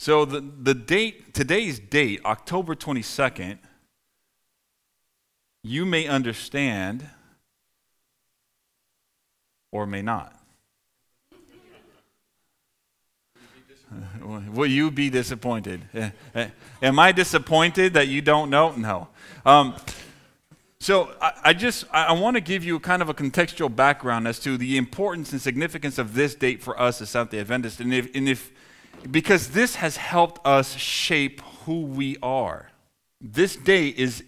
So the, the date, today's date, October 22nd, you may understand or may not. Will you be disappointed? Am I disappointed that you don't know? No. Um, so I, I just I want to give you kind of a contextual background as to the importance and significance of this date for us as Seventh Day Adventists, and if, and if because this has helped us shape who we are. This day is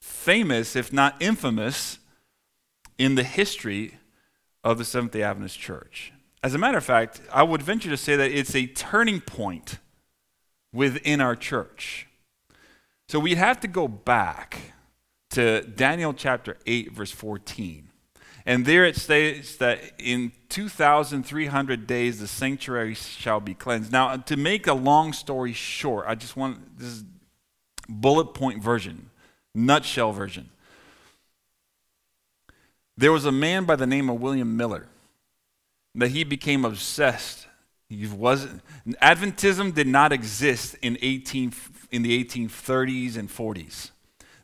famous, if not infamous, in the history of the Seventh day Adventist Church. As a matter of fact, I would venture to say that it's a turning point within our church. So we have to go back to Daniel chapter 8, verse 14. And there it states that in 2,300 days the sanctuary shall be cleansed. Now, to make a long story short, I just want this is bullet point version, nutshell version. There was a man by the name of William Miller that he became obsessed. He wasn't, Adventism did not exist in, 18, in the 1830s and 40s.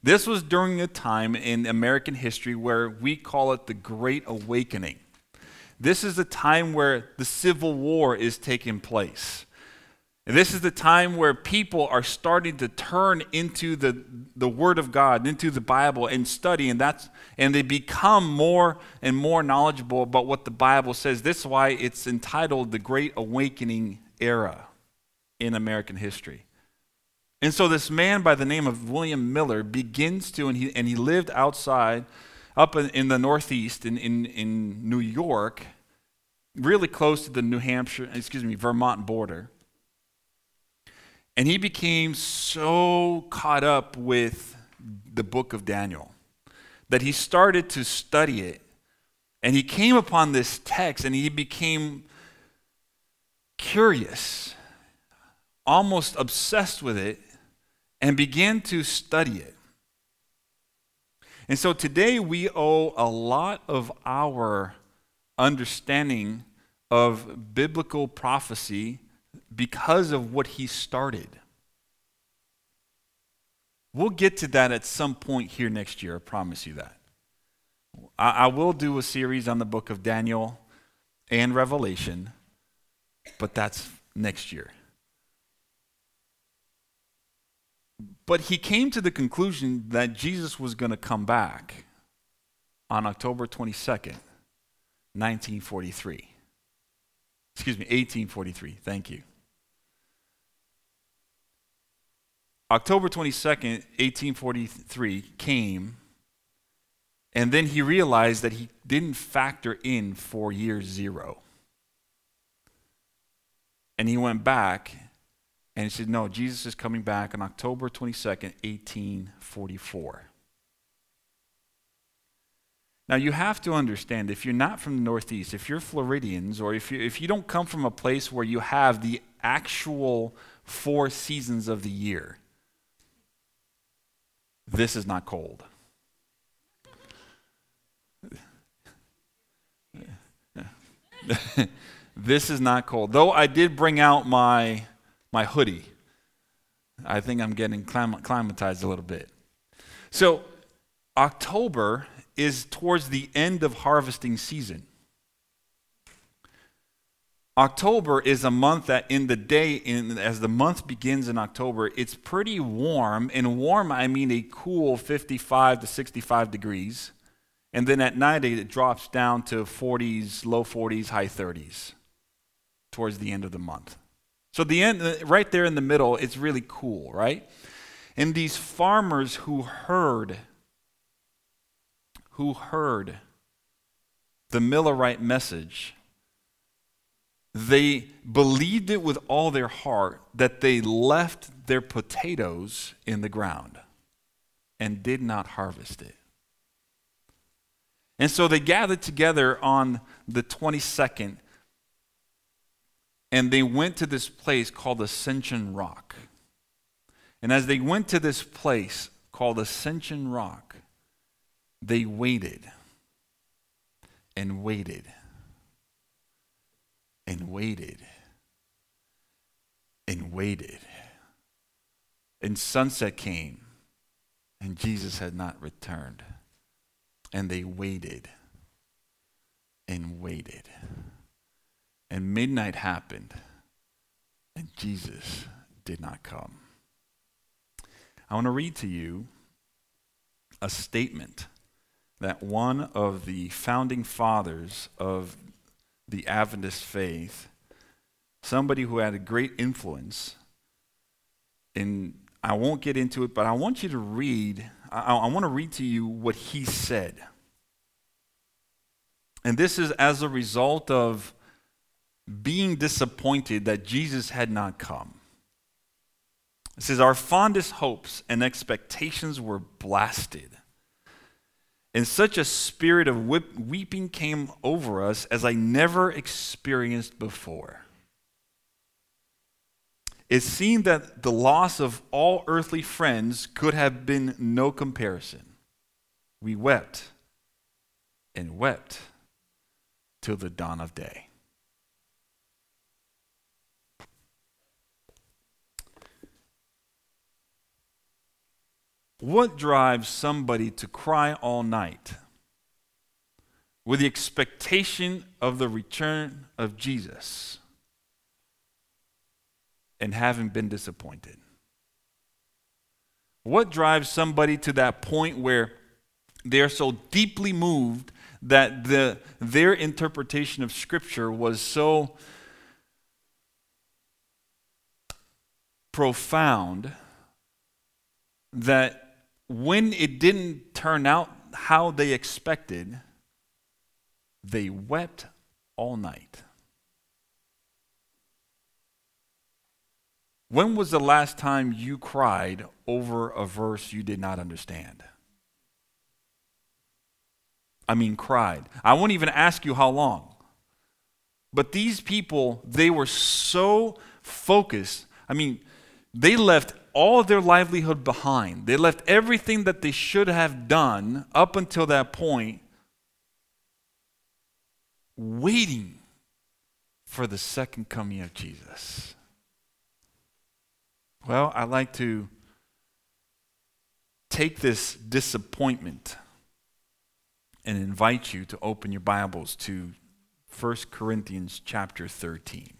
This was during a time in American history where we call it the Great Awakening. This is the time where the Civil War is taking place. And this is the time where people are starting to turn into the, the Word of God, into the Bible, and study, and that's and they become more and more knowledgeable about what the Bible says. This is why it's entitled the Great Awakening Era in American history. And so this man by the name of William Miller begins to, and he, and he lived outside, up in, in the Northeast, in, in, in New York, really close to the New Hampshire, excuse me, Vermont border. And he became so caught up with the book of Daniel that he started to study it. And he came upon this text and he became curious, almost obsessed with it and began to study it. And so today we owe a lot of our understanding of biblical prophecy because of what he started. We'll get to that at some point here next year, I promise you that. I, I will do a series on the book of Daniel and Revelation, but that's next year. But he came to the conclusion that Jesus was going to come back on October 22nd, 1943. Excuse me, 1843. Thank you. October 22nd, 1843 came, and then he realized that he didn't factor in for year zero. And he went back and he said, No, Jesus is coming back on October 22nd, 1844. Now, you have to understand if you're not from the Northeast, if you're Floridians, or if you, if you don't come from a place where you have the actual four seasons of the year, this is not cold. this is not cold. Though I did bring out my my hoodie. I think I'm getting climatized a little bit. So, October is towards the end of harvesting season. October is a month that in the day in, as the month begins in October, it's pretty warm. And warm I mean a cool 55 to 65 degrees. And then at night it drops down to 40s, low 40s, high 30s towards the end of the month. So the end, right there in the middle, it's really cool, right? And these farmers who heard, who heard the Millerite message, they believed it with all their heart that they left their potatoes in the ground and did not harvest it. And so they gathered together on the 22nd and they went to this place called Ascension Rock. And as they went to this place called Ascension Rock, they waited and waited and waited and waited. And sunset came, and Jesus had not returned. And they waited and waited. And midnight happened, and Jesus did not come. I want to read to you a statement that one of the founding fathers of the Adventist faith, somebody who had a great influence, and I won't get into it, but I want you to read, I, I want to read to you what he said. And this is as a result of being disappointed that Jesus had not come. It says, Our fondest hopes and expectations were blasted. And such a spirit of weeping came over us as I never experienced before. It seemed that the loss of all earthly friends could have been no comparison. We wept and wept till the dawn of day. What drives somebody to cry all night with the expectation of the return of Jesus and having been disappointed? What drives somebody to that point where they are so deeply moved that the, their interpretation of Scripture was so profound that when it didn't turn out how they expected, they wept all night. When was the last time you cried over a verse you did not understand? I mean, cried. I won't even ask you how long. But these people, they were so focused. I mean, they left all their livelihood behind. They left everything that they should have done up until that point, waiting for the second coming of Jesus. Well, I like to take this disappointment and invite you to open your Bibles to 1 Corinthians chapter 13.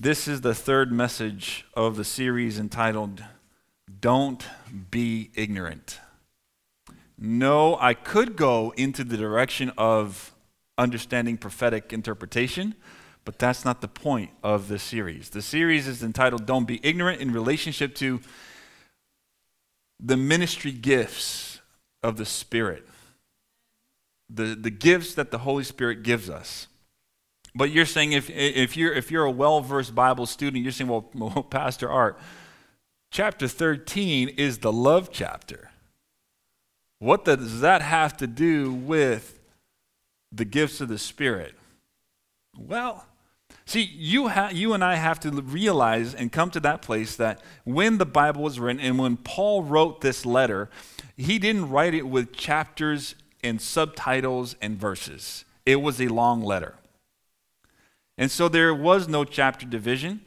This is the third message of the series entitled Don't Be Ignorant. No, I could go into the direction of understanding prophetic interpretation, but that's not the point of the series. The series is entitled Don't Be Ignorant in relationship to the ministry gifts of the Spirit, the, the gifts that the Holy Spirit gives us. But you're saying if, if, you're, if you're a well versed Bible student, you're saying, well, well, Pastor Art, chapter 13 is the love chapter. What does that have to do with the gifts of the Spirit? Well, see, you, ha- you and I have to realize and come to that place that when the Bible was written and when Paul wrote this letter, he didn't write it with chapters and subtitles and verses. It was a long letter. And so there was no chapter division.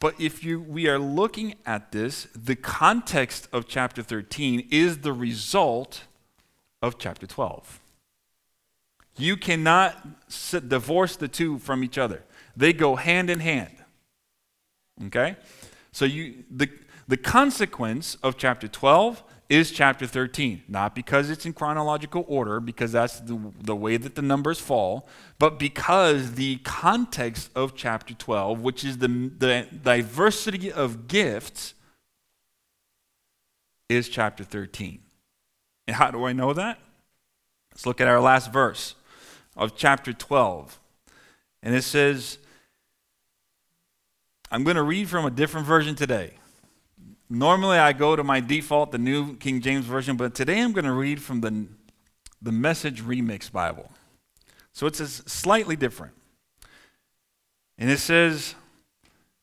But if you, we are looking at this, the context of chapter 13 is the result of chapter 12. You cannot sit, divorce the two from each other, they go hand in hand. Okay? So you, the, the consequence of chapter 12 is chapter 13. Not because it's in chronological order, because that's the, the way that the numbers fall, but because the context of chapter 12, which is the, the diversity of gifts, is chapter 13. And how do I know that? Let's look at our last verse of chapter 12. And it says, I'm going to read from a different version today. Normally, I go to my default, the New King James Version, but today I'm going to read from the, the Message Remix Bible. So it's slightly different. And it says,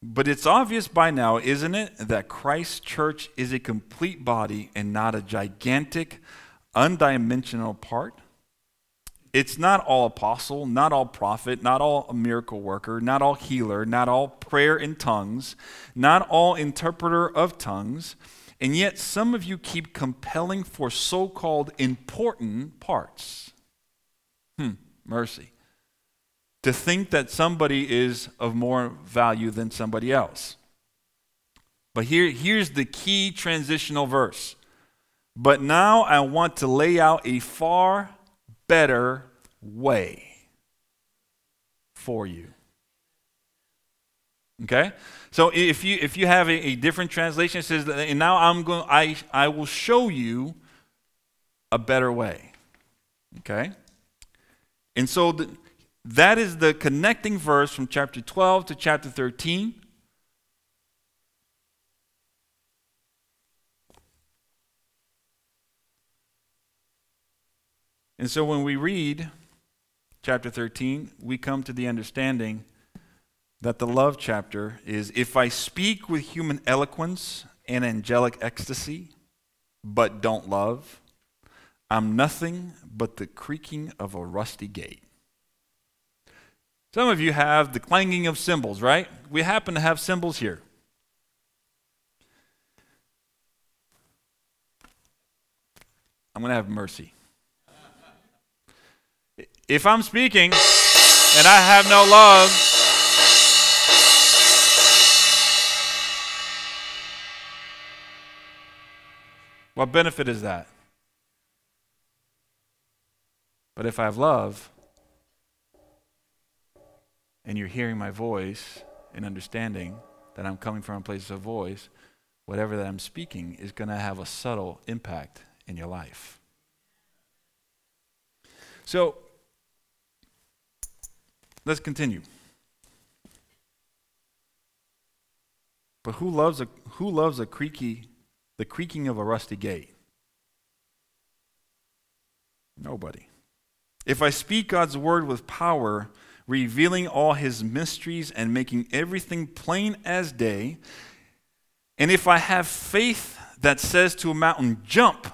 But it's obvious by now, isn't it, that Christ's church is a complete body and not a gigantic, undimensional part? It's not all apostle, not all prophet, not all miracle worker, not all healer, not all prayer in tongues, not all interpreter of tongues. And yet, some of you keep compelling for so called important parts. Hmm, mercy. To think that somebody is of more value than somebody else. But here, here's the key transitional verse. But now I want to lay out a far better way for you. Okay? So if you if you have a, a different translation, it says and now I'm going I I will show you a better way. Okay? And so the, that is the connecting verse from chapter 12 to chapter 13. And so when we read chapter 13, we come to the understanding that the love chapter is if I speak with human eloquence and angelic ecstasy, but don't love, I'm nothing but the creaking of a rusty gate. Some of you have the clanging of cymbals, right? We happen to have cymbals here. I'm going to have mercy. If I'm speaking and I have no love, what benefit is that? But if I have love, and you're hearing my voice and understanding that I'm coming from a place of voice, whatever that I'm speaking is going to have a subtle impact in your life. So, let's continue. But who loves a who loves a creaky the creaking of a rusty gate? Nobody. If I speak God's word with power, revealing all his mysteries and making everything plain as day. And if I have faith that says to a mountain, jump,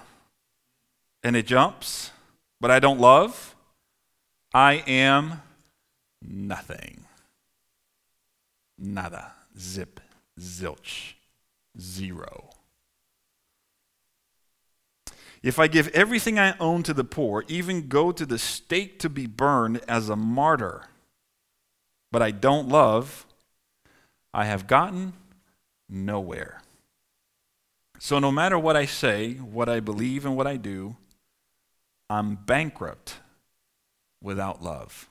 and it jumps, but I don't love, I am nothing. Nada. Zip. Zilch. Zero. If I give everything I own to the poor, even go to the stake to be burned as a martyr, but I don't love, I have gotten nowhere. So, no matter what I say, what I believe, and what I do, I'm bankrupt without love.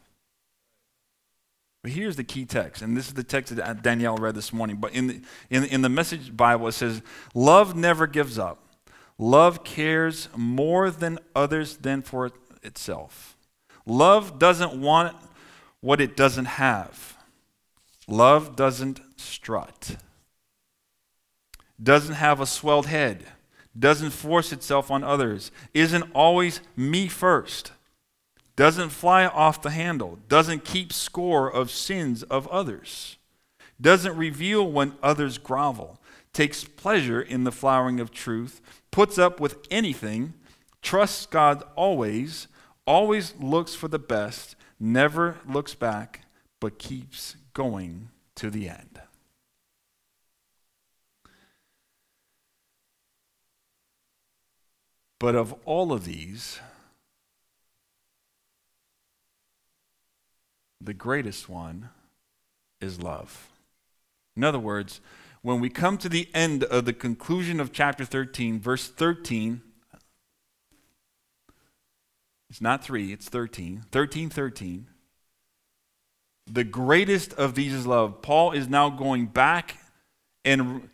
But here's the key text, and this is the text that Danielle read this morning. But in the, in, in the Message Bible, it says, Love never gives up. Love cares more than others than for itself. Love doesn't want what it doesn't have. Love doesn't strut, doesn't have a swelled head, doesn't force itself on others, isn't always me first, doesn't fly off the handle, doesn't keep score of sins of others, doesn't reveal when others grovel, takes pleasure in the flowering of truth, puts up with anything, trusts God always, always looks for the best never looks back, but keeps going to the end. But of all of these, the greatest one is love. In other words, when we come to the end of the conclusion of chapter 13, verse 13, it's not 3, it's 13. 13, 13. The greatest of these is love. Paul is now going back and,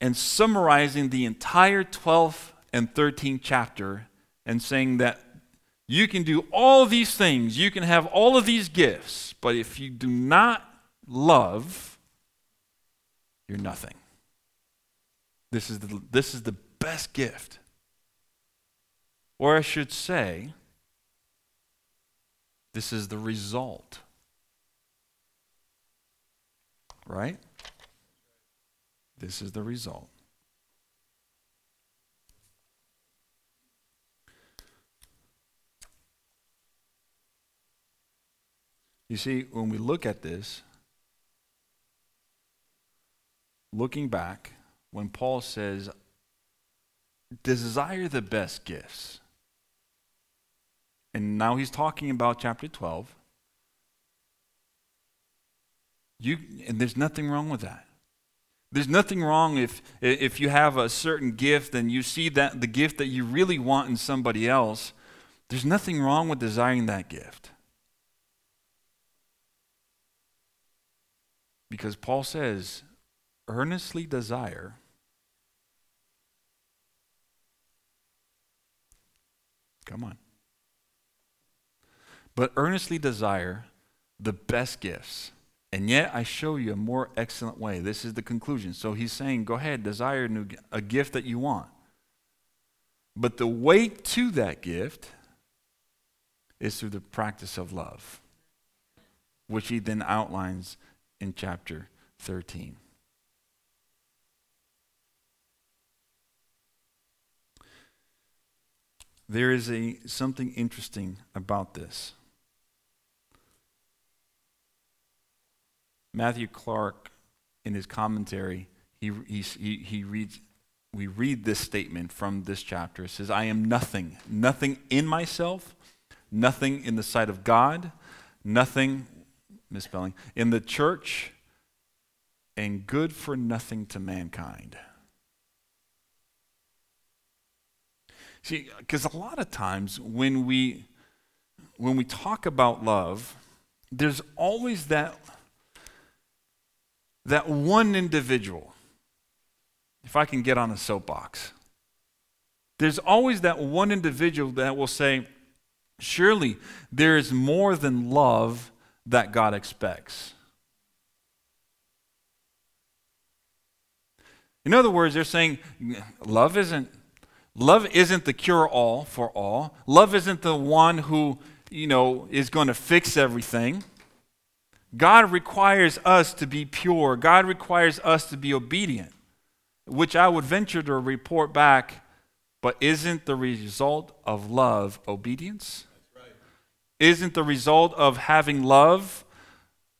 and summarizing the entire 12th and 13th chapter and saying that you can do all these things, you can have all of these gifts, but if you do not love, you're nothing. This is the, this is the best gift. Or I should say, this is the result. Right? This is the result. You see, when we look at this, looking back, when Paul says, desire the best gifts, and now he's talking about chapter 12. You, and there's nothing wrong with that. There's nothing wrong if, if you have a certain gift and you see that the gift that you really want in somebody else, there's nothing wrong with desiring that gift. Because Paul says, earnestly desire Come on. But earnestly desire the best gifts. And yet I show you a more excellent way. This is the conclusion. So he's saying, go ahead, desire a gift that you want. But the way to that gift is through the practice of love, which he then outlines in chapter 13. There is a, something interesting about this. Matthew Clark, in his commentary, he, he, he reads, we read this statement from this chapter. It says, I am nothing, nothing in myself, nothing in the sight of God, nothing, misspelling, in the church, and good for nothing to mankind. See, because a lot of times when we when we talk about love, there's always that that one individual, if I can get on a soapbox, there's always that one individual that will say, surely there is more than love that God expects. In other words, they're saying love isn't love isn't the cure all for all. Love isn't the one who, you know, is going to fix everything. God requires us to be pure. God requires us to be obedient, which I would venture to report back, but isn't the result of love obedience? Isn't the result of having love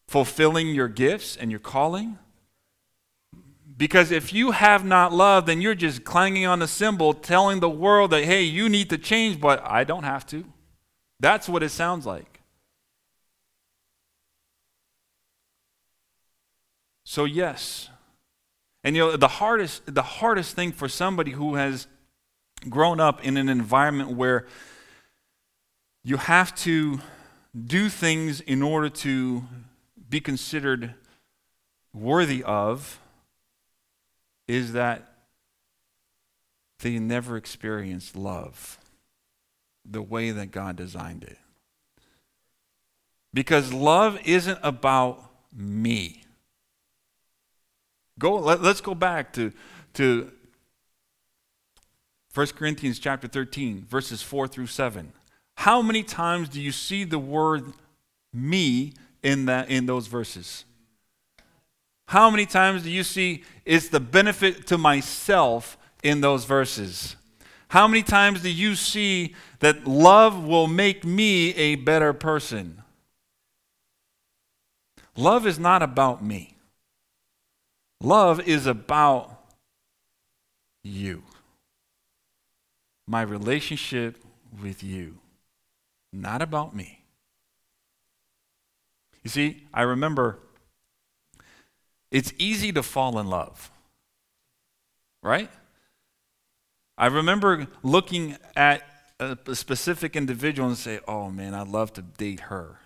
fulfilling your gifts and your calling? Because if you have not love, then you're just clanging on a cymbal telling the world that, hey, you need to change, but I don't have to. That's what it sounds like. So, yes. And you know, the hardest, the hardest thing for somebody who has grown up in an environment where you have to do things in order to be considered worthy of is that they never experienced love the way that God designed it. Because love isn't about me. Go, let, us go back to, to 1 Corinthians chapter 13, verses 4 through 7. How many times do you see the word me in, that, in those verses? How many times do you see it's the benefit to myself in those verses? How many times do you see that love will make me a better person? Love is not about me. Love is about you, my relationship with you, not about me. You see, I remember it's easy to fall in love, right? I remember looking at a specific individual and say, oh man, I'd love to date her.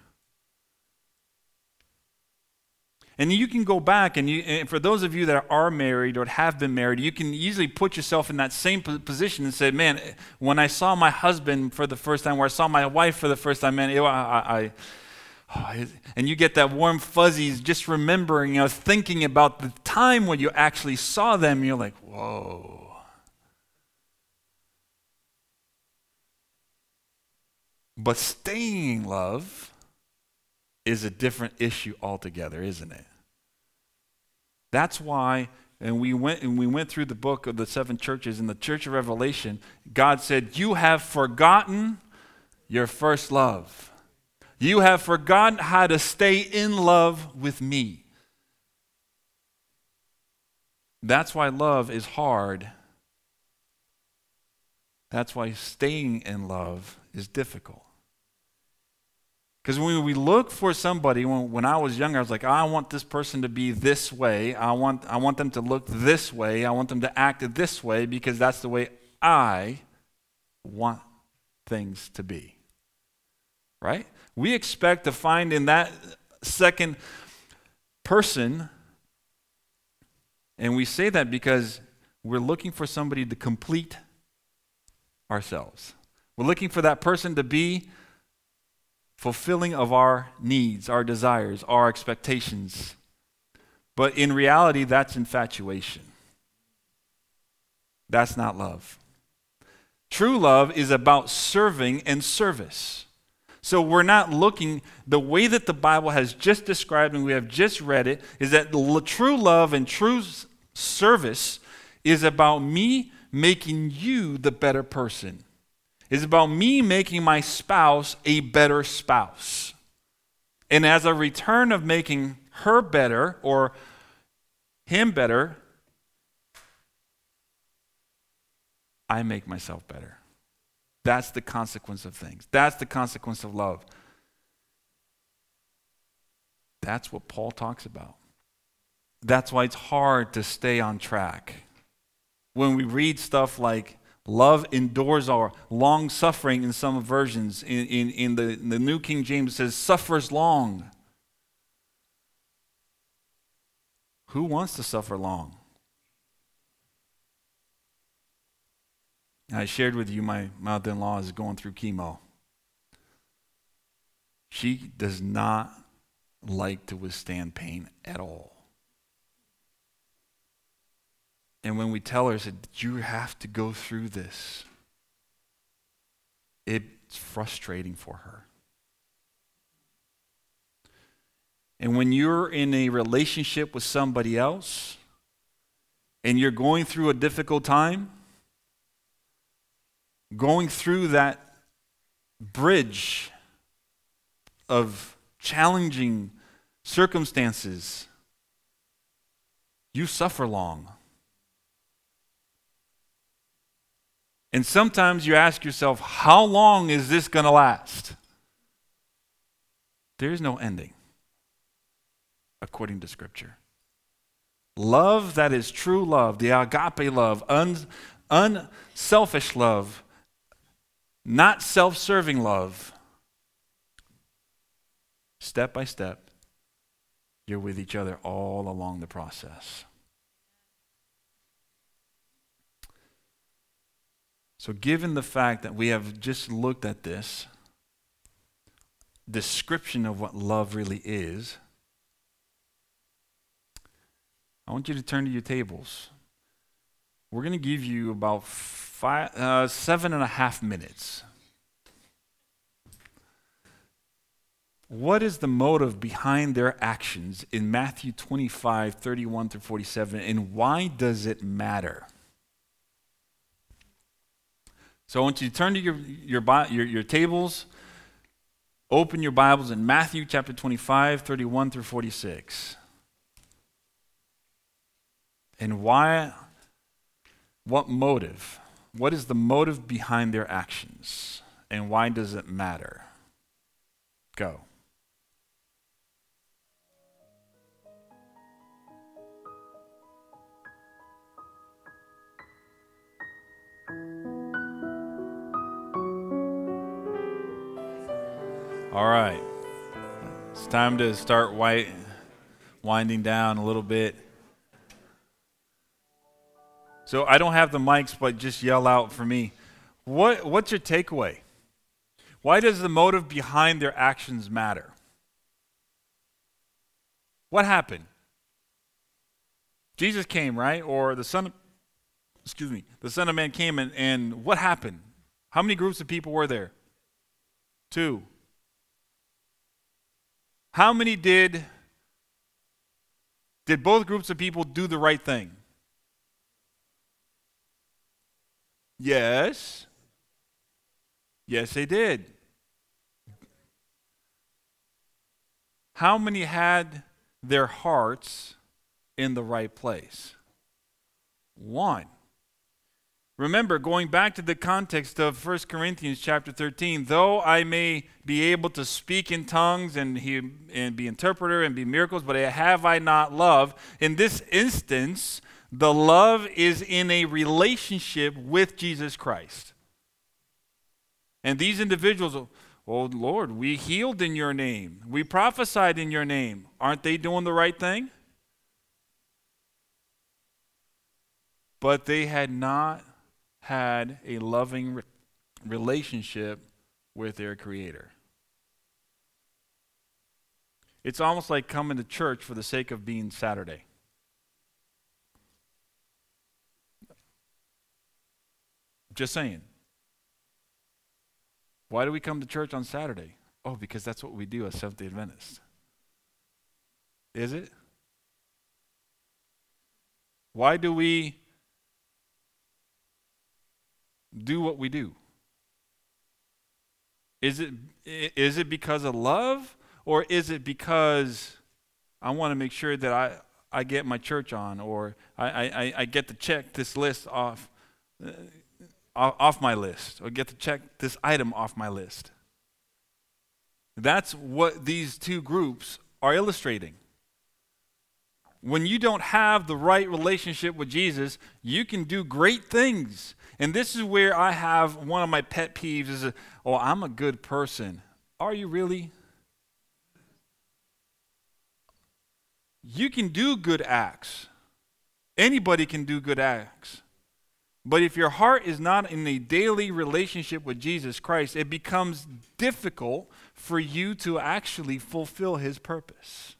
And you can go back, and, you, and, for those of you that are married or have been married, you can easily put yourself in that same position and say, Man, when I saw my husband for the first time, or I saw my wife for the first time, man, I, I, oh, and you get that warm fuzzies just remembering, you know, thinking about the time when you actually saw them, you're like, Whoa. But staying in love is a different issue altogether, isn't it? That's why and we went and we went through the book of the seven churches in the church of revelation god said you have forgotten your first love You have forgotten how to stay in love with me. That's why love is hard. That's why staying in love is difficult. Because when we look for somebody, when, when I was younger, I was like, I want this person to be this way. I want, I want them to look this way. I want them to act this way because that's the way I want things to be. Right? We expect to find in that second person, and we say that because we're looking for somebody to complete ourselves. We're looking for that person to be fulfilling of our needs, our desires, our expectations. But in reality, that's infatuation. That's not love. True love is about serving and service. So we're not looking, the way that the Bible has just described and we have just read it, is that the true love and true service is about me making you the better person is about me making my spouse a better spouse. And as a return of making her better or him better, I make myself better. That's the consequence of things. That's the consequence of love. That's what Paul talks about. That's why it's hard to stay on track. When we read stuff like, Love endures our long suffering in some versions. In, in, in, the, in the New King James, it says, suffers long. Who wants to suffer long? I shared with you my mother in law is going through chemo. She does not like to withstand pain at all. And when we tell her, said, you have to go through this, it's frustrating for her. And when you're in a relationship with somebody else and you're going through a difficult time, going through that bridge of challenging circumstances, you suffer long. And sometimes you ask yourself, how long is this going to last? There is no ending, according to Scripture. Love that is true love, the agape love, un, unselfish love, not self serving love, step by step, you're with each other all along the process. So, given the fact that we have just looked at this description of what love really is, I want you to turn to your tables. We're going to give you about five, uh, seven and a half minutes. What is the motive behind their actions in Matthew 25, 31 through 47, and why does it matter? So I want you to turn to your, your, your, your tables, open your Bibles in Matthew chapter 25, 31 through 46. And why, what motive? What is the motive behind their actions? And why does it matter? Go. All right. It's time to start white, winding down a little bit. So I don't have the mics, but just yell out for me. What, what's your takeaway? Why does the motive behind their actions matter? What happened? Jesus came, right? Or the Son of, excuse me, the Son of Man came and, and what happened? How many groups of people were there? Two. How many did did both groups of people do the right thing? Yes. Yes, they did. How many had their hearts in the right place? One. Remember, going back to the context of 1 Corinthians chapter 13, though I may be able to speak in tongues and, he, and be interpreter and be miracles, but have I not love? In this instance, the love is in a relationship with Jesus Christ. And these individuals, oh Lord, we healed in your name, we prophesied in your name. Aren't they doing the right thing? But they had not had a loving re- relationship with their Creator. It's almost like coming to church for the sake of being Saturday. Just saying. Why do we come to church on Saturday? Oh, because that's what we do as Seventh day Adventists. Is it? Why do we do what we do? Is it, is it because of love or is it because I want to make sure that I, I get my church on or I, I, I get to check this list off, uh, off my list or get to check this item off my list? That's what these two groups are illustrating. When you don't have the right relationship with Jesus, you can do great things and this is where I have one of my pet peeves is, oh, I'm a good person. Are you really? You can do good acts. Anybody can do good acts. But if your heart is not in a daily relationship with Jesus Christ, it becomes difficult for you to actually fulfill his purpose.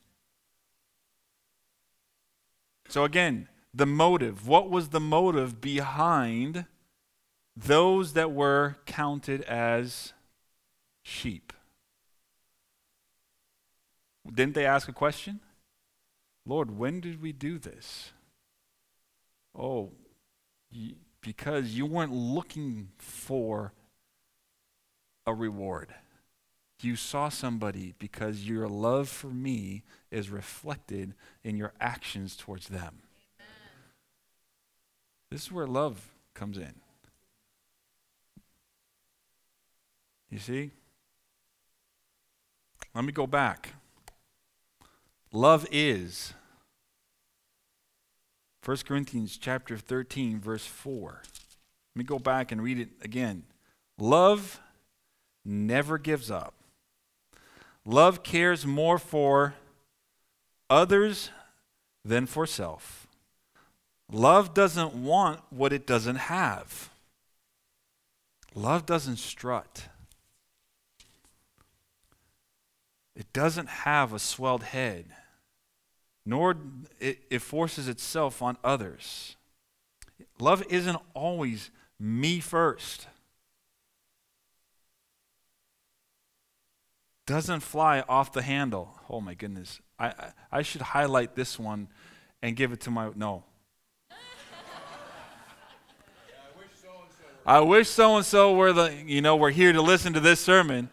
So, again, the motive. What was the motive behind those that were counted as sheep. Didn't they ask a question? Lord, when did we do this? Oh, because you weren't looking for a reward. You saw somebody because your love for me is reflected in your actions towards them. Amen. This is where love comes in. You see? Let me go back. Love is 1 Corinthians chapter 13 verse 4. Let me go back and read it again. Love never gives up. Love cares more for others than for self. Love doesn't want what it doesn't have. Love doesn't strut. It doesn't have a swelled head, nor it, it forces itself on others. Love isn't always me first. Doesn't fly off the handle. Oh my goodness. I, I, I should highlight this one and give it to my. No. I wish so and so were the, you know, we're here to listen to this sermon.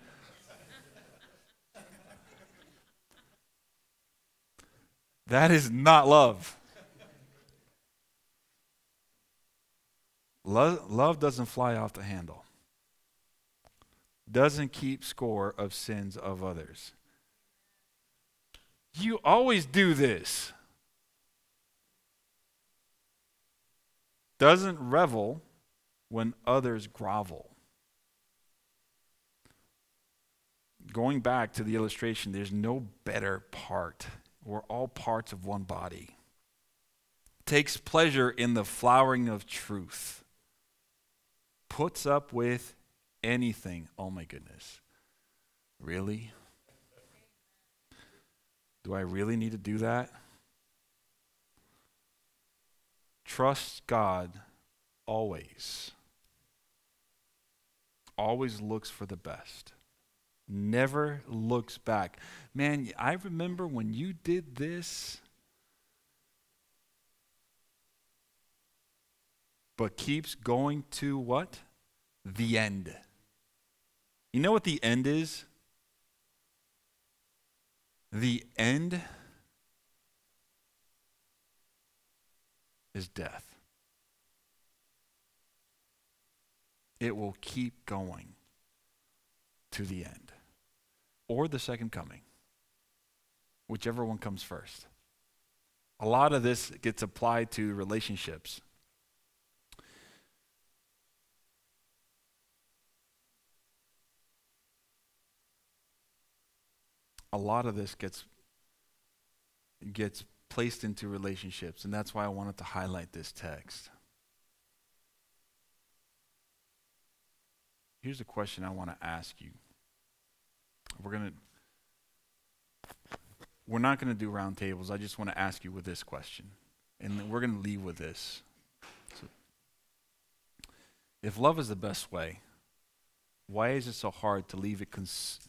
That is not love. love. Love doesn't fly off the handle, doesn't keep score of sins of others. You always do this. Doesn't revel when others grovel. Going back to the illustration, there's no better part we're all parts of one body. Takes pleasure in the flowering of truth. Puts up with anything. Oh my goodness. Really? Do I really need to do that? Trust God always. Always looks for the best never looks back. Man, I remember when you did this, but keeps going to what? The end. You know what the end is? The end is death. It will keep going to the end or the second coming, whichever one comes first. A lot of this gets applied to relationships. A lot of this gets gets placed into relationships, and that's why I wanted to highlight this text. Here's a question I want to ask you. We're going to we're not going to do round tables. I just want to ask you with this question. And we're going to leave with this. So, if love is the best way, why is it so hard to leave it cons-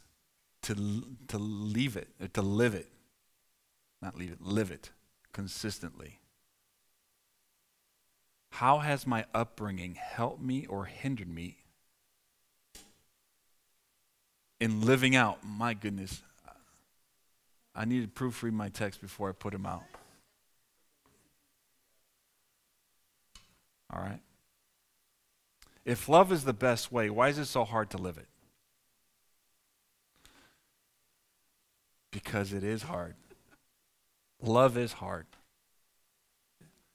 to to leave it to live it not leave it, live it consistently. How has my upbringing helped me or hindered me in living out? My goodness, I need to proofread my text before I put them out. All right? If love is the best way, why is it so hard to live it? Because it is hard. Love is hard,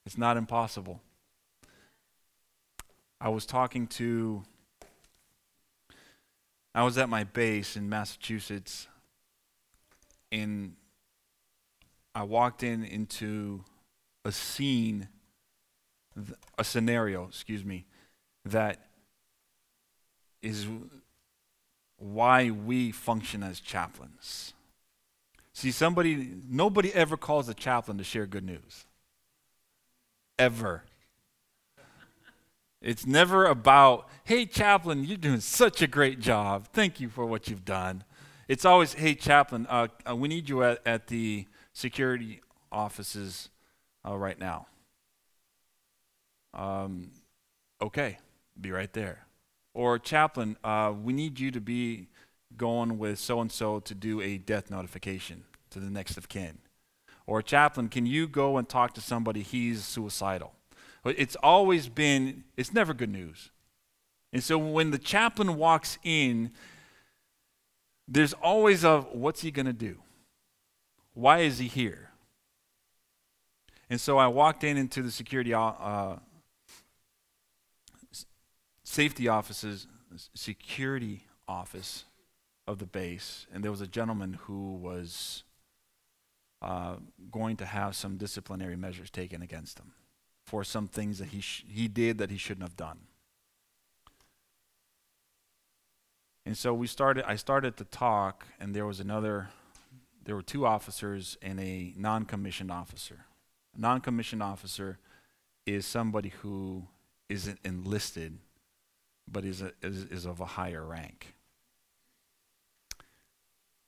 it's not impossible. I was talking to, I was at my base in Massachusetts, and I walked in into a scene, a scenario, excuse me, that is why we function as chaplains. See, somebody, nobody ever calls a chaplain to share good news. Ever. It's never about, hey, chaplain, you're doing such a great job. Thank you for what you've done. It's always, hey, chaplain, uh, uh, we need you at, at the security offices uh, right now. Um, okay, be right there. Or, chaplain, uh, we need you to be going with so and so to do a death notification to the next of kin. Or, chaplain, can you go and talk to somebody? He's suicidal. It's always been, it's never good news. And so when the chaplain walks in, there's always a what's he going to do? Why is he here? And so I walked in into the security uh, safety offices, security office of the base, and there was a gentleman who was uh, going to have some disciplinary measures taken against him for some things that he, sh- he did that he shouldn't have done. And so we started, I started to talk, and there was another, there were two officers and a non commissioned officer. A non commissioned officer is somebody who isn't enlisted, but is, a, is, is of a higher rank.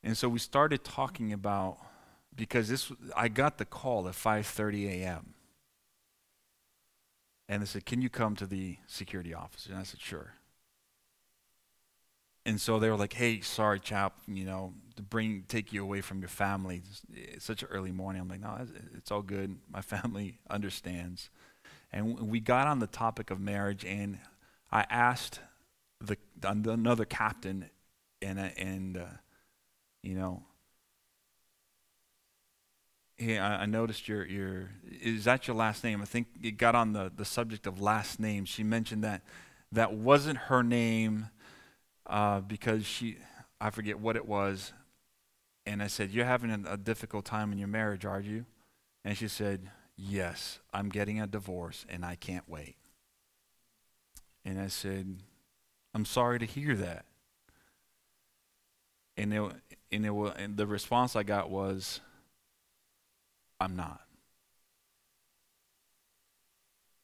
And so we started talking about because this I got the call at 5:30 a.m. And they said, "Can you come to the security office?" And I said, "Sure." And so they were like, "Hey, sorry, chap, you know, to bring take you away from your family. It's such an early morning." I'm like, "No, it's all good. My family understands." And we got on the topic of marriage, and I asked the another captain, and and uh, you know, hey, I, I, noticed your, your, is that your last name? I think it got on the, the subject of last name. She mentioned that that wasn't her name uh, because she, I forget what it was. And I said, You're having a, difficult time in your marriage, are you? And she said, Yes, I'm getting a divorce and I can't wait. And I said, I'm sorry to hear that. And, it, and, it, and the response I got was, I'm not.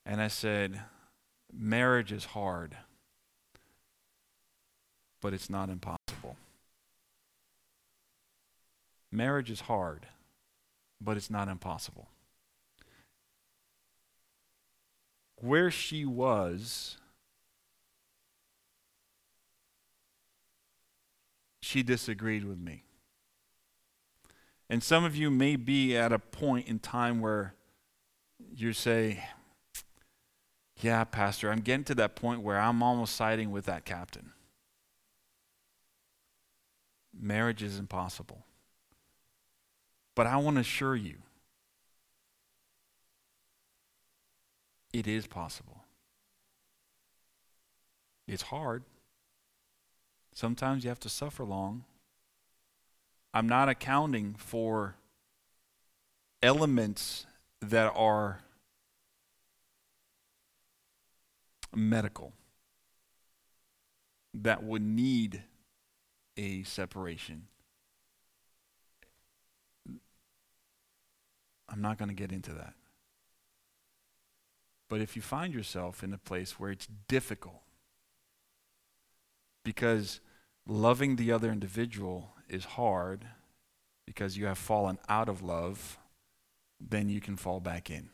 And I said, Marriage is hard, but it's not impossible. Marriage is hard, but it's not impossible. Where she was, she disagreed with me. And some of you may be at a point in time where you say, Yeah, Pastor, I'm getting to that point where I'm almost siding with that captain. Marriage is impossible. But I want to assure you, it is possible. It's hard. Sometimes you have to suffer long. I'm not accounting for elements that are medical that would need a separation. I'm not going to get into that. But if you find yourself in a place where it's difficult, because loving the other individual is hard, because you have fallen out of love, then you can fall back in.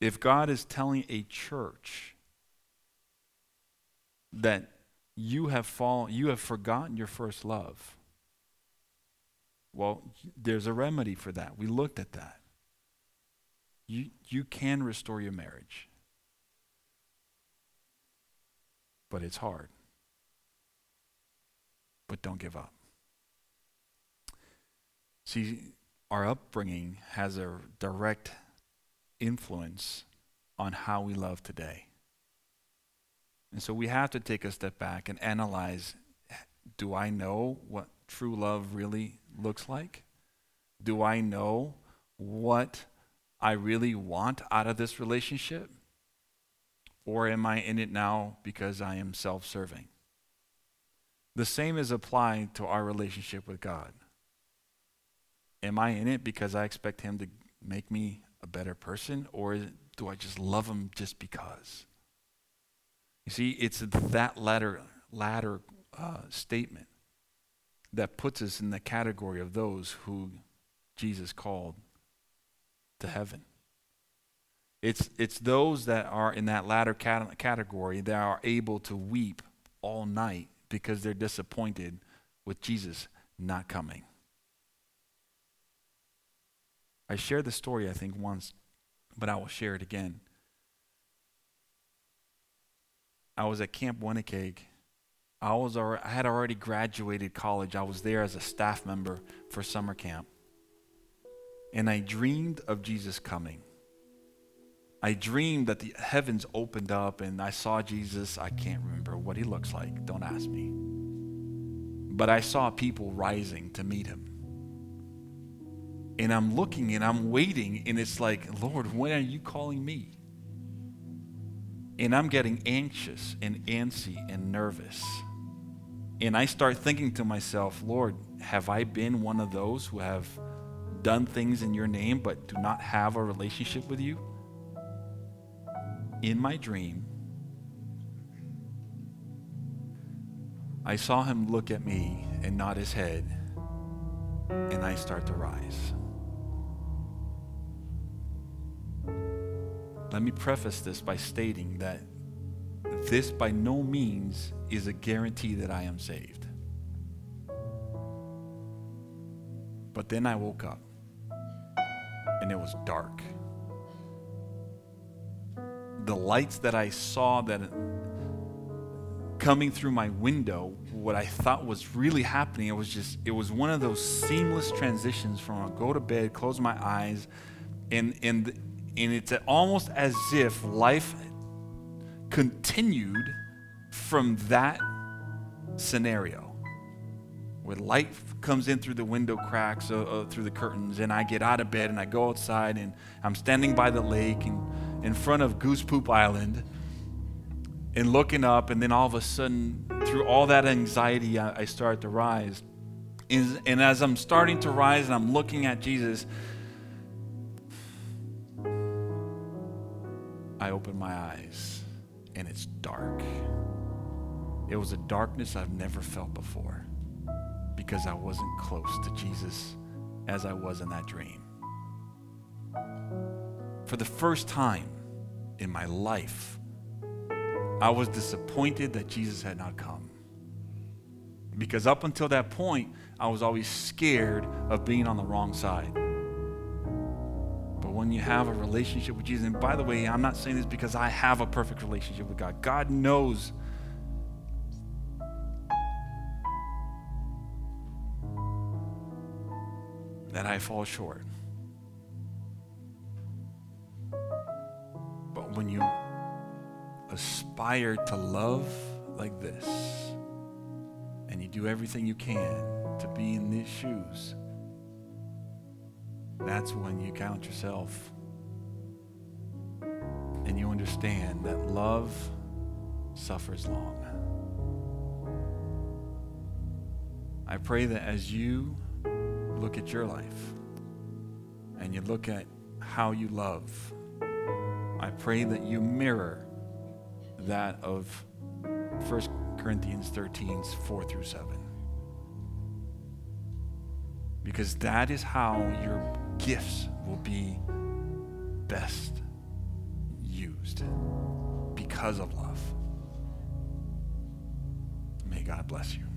If God is telling a church that you have fallen, you have forgotten your first love, well, there's a remedy for that. We looked at that. You, you can restore your marriage, but it's hard. But don't give up. See, our upbringing has a direct influence on how we love today. And so we have to take a step back and analyze do I know what true love really looks like? Do I know what I really want out of this relationship? Or am I in it now because I am self serving? The same is applied to our relationship with God. Am I in it because I expect Him to make me a better person, or do I just love Him just because? You see, it's that latter, latter uh, statement that puts us in the category of those who Jesus called to heaven. It's, it's those that are in that latter cat- category that are able to weep all night because they're disappointed with Jesus not coming. I shared the story, I think, once, but I will share it again. I was at Camp Winnekeag. I, was I had already graduated college. I was there as a staff member for summer camp. And I dreamed of Jesus coming. I dreamed that the heavens opened up and I saw Jesus. I can't remember what he looks like. Don't ask me. But I saw people rising to meet him and I'm looking and I'm waiting, and it's like, Lord, when are you calling me? And I'm getting anxious and antsy and nervous. And I start thinking to myself, Lord, have I been one of those who have done things in your name but do not have a relationship with you? In my dream, I saw him look at me and nod his head, and I start to rise. Let me preface this by stating that this by no means is a guarantee that I am saved. But then I woke up and it was dark. The lights that I saw that coming through my window, what I thought was really happening, it was just, it was one of those seamless transitions from go to bed, close my eyes, and, and and it's almost as if life continued from that scenario. Where light comes in through the window cracks uh, uh, through the curtains and i get out of bed and i go outside and i'm standing by the lake and in front of goose poop island and looking up and then all of a sudden through all that anxiety i, I start to rise and, and as i'm starting to rise and i'm looking at jesus I open my eyes and it's dark. It was a darkness I've never felt before because I wasn't close to Jesus as I was in that dream. For the first time in my life, I was disappointed that Jesus had not come. Because up until that point, I was always scared of being on the wrong side. But when you have a relationship with Jesus, and by the way, I'm not saying this because I have a perfect relationship with God. God knows that I fall short. When you aspire to love like this, and you do everything you can to be in these shoes, that's when you count yourself and you understand that love suffers long. I pray that as you look at your life and you look at how you love, I pray that you mirror that of 1 Corinthians 13, 4 through 7. Because that is how your gifts will be best used because of love. May God bless you.